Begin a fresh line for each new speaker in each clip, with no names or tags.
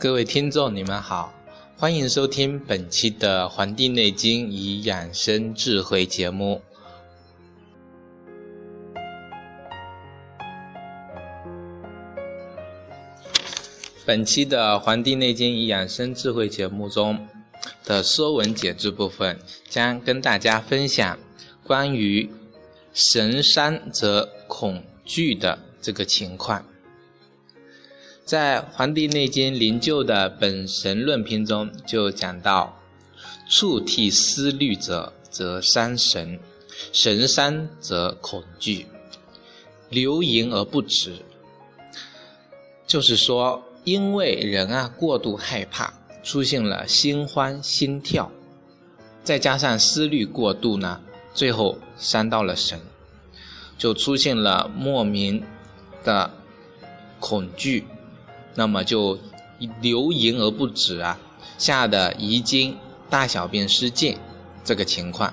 各位听众，你们好，欢迎收听本期的《黄帝内经与养生智慧》节目。本期的《黄帝内经与养生智慧》节目中的《说文解字》部分，将跟大家分享关于“神伤则恐惧”的这个情况。在《黄帝内经·灵柩》的本神论篇中，就讲到：“触涕思虑者，则伤神；神伤则恐惧，流淫而不止。”就是说，因为人啊过度害怕，出现了心慌心跳，再加上思虑过度呢，最后伤到了神，就出现了莫名的恐惧。那么就流淫而不止啊，吓得遗精、大小便失禁这个情况。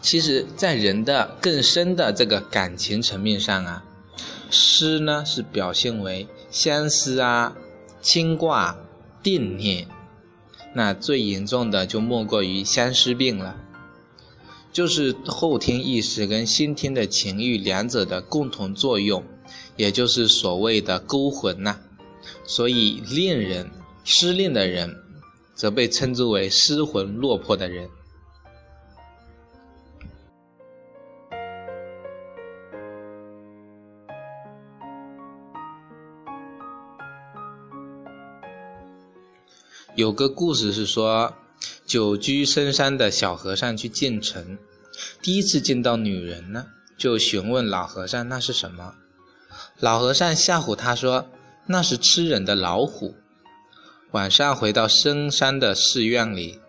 其实，在人的更深的这个感情层面上啊，湿呢是表现为相思啊、牵挂、惦念。那最严重的就莫过于相思病了，就是后天意识跟先天的情欲两者的共同作用。也就是所谓的勾魂呐，所以恋人失恋的人，则被称之为失魂落魄的人。有个故事是说，久居深山的小和尚去进城，第一次见到女人呢，就询问老和尚那是什么。老和尚吓唬他说：“那是吃人的老虎。”晚上回到深山的寺院里，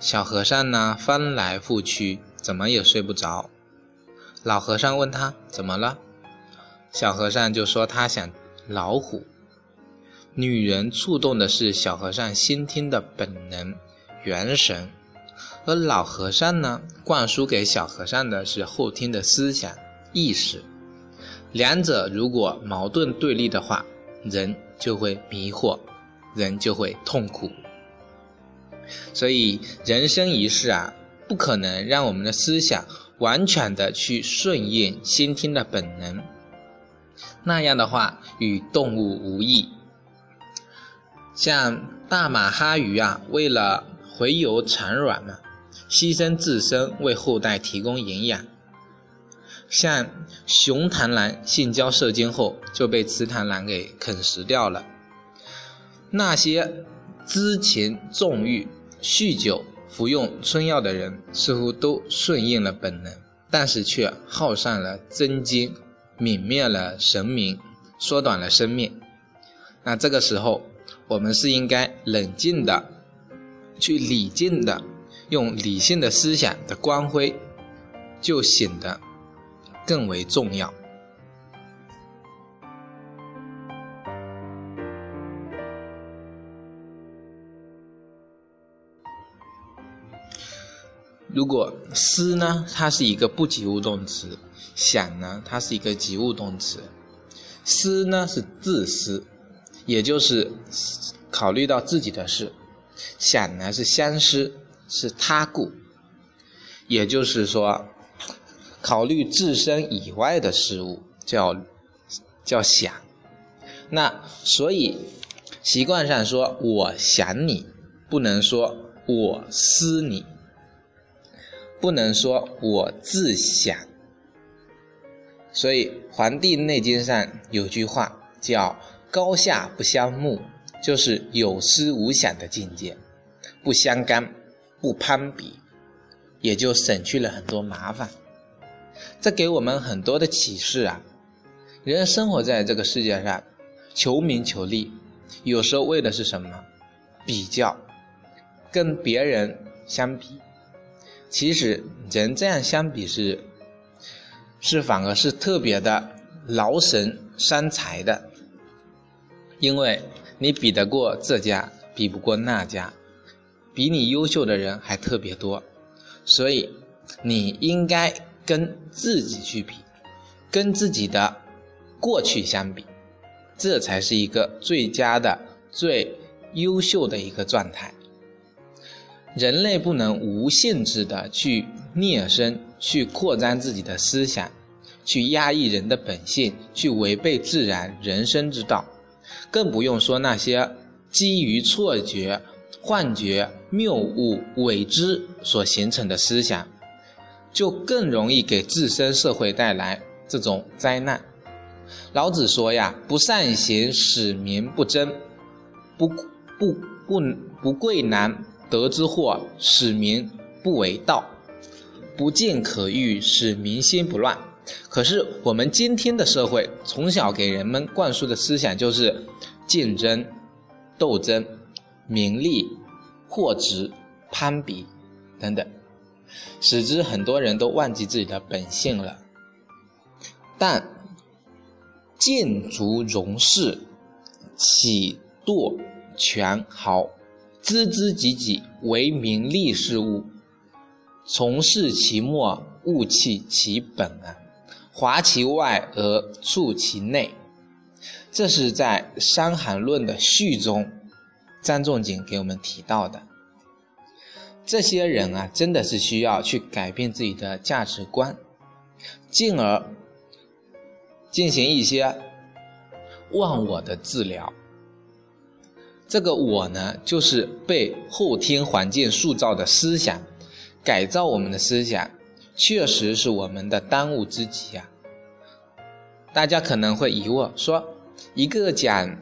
小和尚呢翻来覆去，怎么也睡不着。老和尚问他怎么了，小和尚就说他想老虎。女人触动的是小和尚先天的本能元神，而老和尚呢灌输给小和尚的是后天的思想意识。两者如果矛盾对立的话，人就会迷惑，人就会痛苦。所以人生一世啊，不可能让我们的思想完全的去顺应先天的本能，那样的话与动物无异。像大马哈鱼啊，为了回游产卵嘛，牺牲自身为后代提供营养。像雄螳螂性交射精后就被雌螳螂给啃食掉了。那些知情纵欲、酗酒、服用春药的人，似乎都顺应了本能，但是却耗散了真精，泯灭了神明，缩短了生命。那这个时候，我们是应该冷静的，去理性的，用理性的思想的光辉，就显得。更为重要。如果思呢，它是一个不及物动词；想呢，它是一个及物动词。思呢是自私，也就是考虑到自己的事；想呢是相思，是他故，也就是说。考虑自身以外的事物叫叫想，那所以习惯上说我想你，不能说我思你，不能说我自想。所以《黄帝内经》上有句话叫“高下不相慕”，就是有思无想的境界，不相干，不攀比，也就省去了很多麻烦。这给我们很多的启示啊！人生活在这个世界上，求名求利，有时候为的是什么？比较，跟别人相比。其实人这样相比是，是反而是特别的劳神伤财的，因为你比得过这家，比不过那家，比你优秀的人还特别多，所以你应该跟自己去比，跟自己的过去相比，这才是一个最佳的、最优秀的一个状态。人类不能无限制的去孽生，去扩张自己的思想，去压抑人的本性，去违背自然人生之道，更不用说那些基于错觉、幻觉、谬误、伪知所形成的思想，就更容易给自身社会带来这种灾难。老子说呀：“不善行，使民不争；不不不不贵难。”得之货，使民不为道；不见可欲，使民心不乱。可是我们今天的社会，从小给人们灌输的思想就是竞争、斗争、名利、货值、攀比等等，使之很多人都忘记自己的本性了。但见足荣事，岂惰权豪？孜孜己己，为名利事物，从事其末，勿弃其本啊！华其外而促其内，这是在《伤寒论》的序中，张仲景给我们提到的。这些人啊，真的是需要去改变自己的价值观，进而进行一些忘我的治疗。这个我呢，就是被后天环境塑造的思想，改造我们的思想，确实是我们的当务之急啊。大家可能会疑惑说，一个讲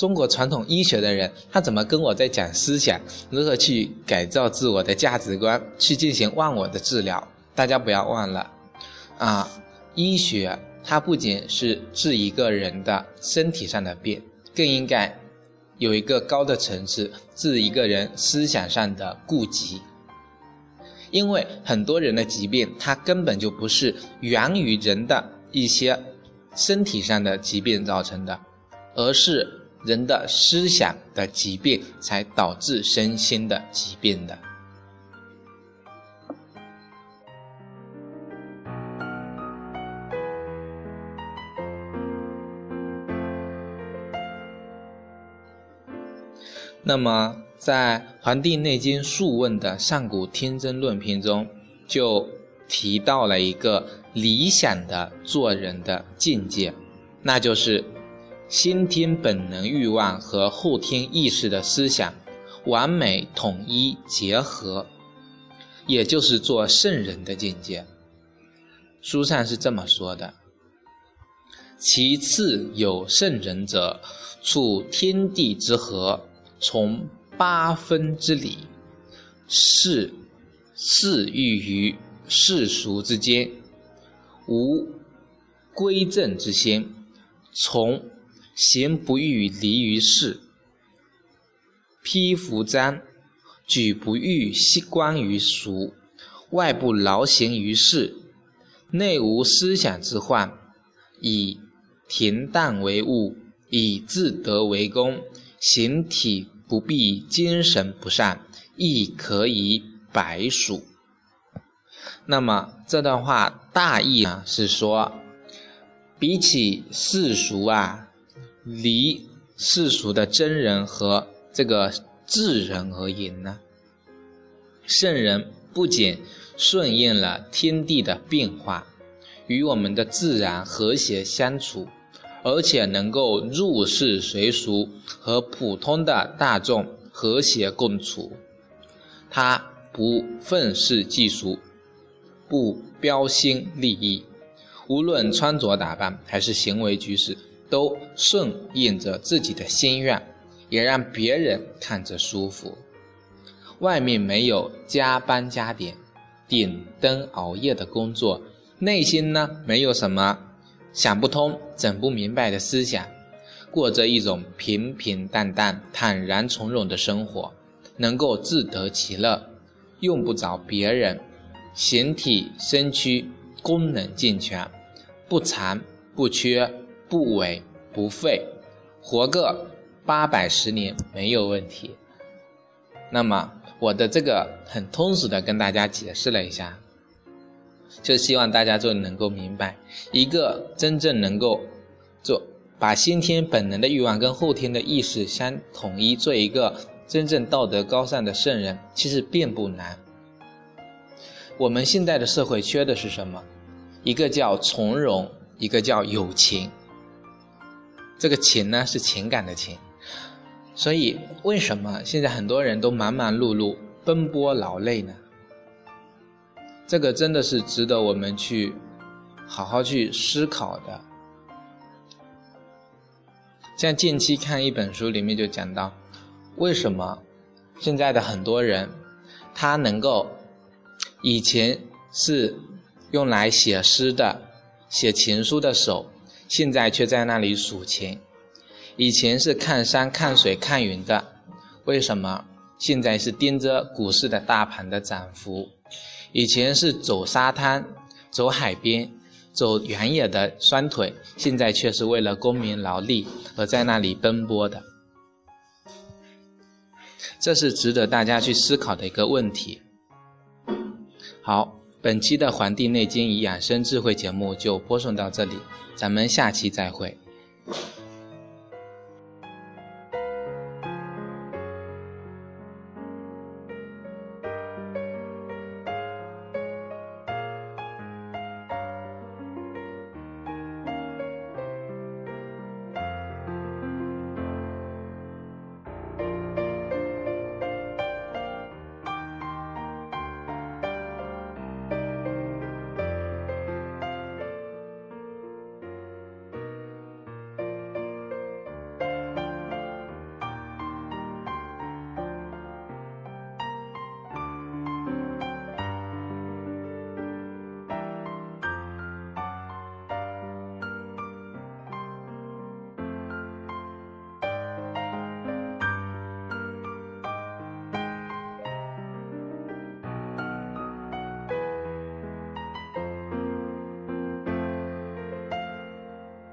中国传统医学的人，他怎么跟我在讲思想，如何去改造自我的价值观，去进行忘我的治疗？大家不要忘了，啊，医学它不仅是治一个人的身体上的病，更应该。有一个高的层次，治一个人思想上的痼疾。因为很多人的疾病，它根本就不是源于人的一些身体上的疾病造成的，而是人的思想的疾病才导致身心的疾病的。那么，在《黄帝内经·素问》的《上古天真论篇》中，就提到了一个理想的做人的境界，那就是先天本能欲望和后天意识的思想完美统一结合，也就是做圣人的境界。书上是这么说的：“其次有圣人者，处天地之和。”从八分之理，是事欲于世俗之间，无归正之先；从行不欲离于世，披服章，举不欲息观于俗，外不劳形于世，内无思想之患，以恬淡为务，以自得为功。形体不必，精神不善，亦可以百数。那么这段话大意呢是说，比起世俗啊，离世俗的真人和这个智人而言呢，圣人不仅顺应了天地的变化，与我们的自然和谐相处。而且能够入世随俗，和普通的大众和谐共处。他不愤世嫉俗，不标新立异，无论穿着打扮还是行为举止，都顺应着自己的心愿，也让别人看着舒服。外面没有加班加点、顶灯熬夜的工作，内心呢没有什么。想不通、整不明白的思想，过着一种平平淡淡、坦然从容的生活，能够自得其乐，用不着别人，形体身躯功能健全，不残不缺不为不废，活个八百十年没有问题。那么我的这个很通俗的跟大家解释了一下，就希望大家就能够明白，一个真正能够做把先天本能的欲望跟后天的意识相统一，做一个真正道德高尚的圣人，其实并不难。我们现在的社会缺的是什么？一个叫从容，一个叫友情。这个情呢，是情感的情。所以，为什么现在很多人都忙忙碌碌、奔波劳累呢？这个真的是值得我们去好好去思考的。像近期看一本书，里面就讲到，为什么现在的很多人，他能够以前是用来写诗的、写情书的手，现在却在那里数钱。以前是看山看水看云的，为什么现在是盯着股市的大盘的涨幅？以前是走沙滩、走海边、走原野的双腿，现在却是为了功名劳力而在那里奔波的。这是值得大家去思考的一个问题。好，本期的《黄帝内经与养生智慧》节目就播送到这里，咱们下期再会。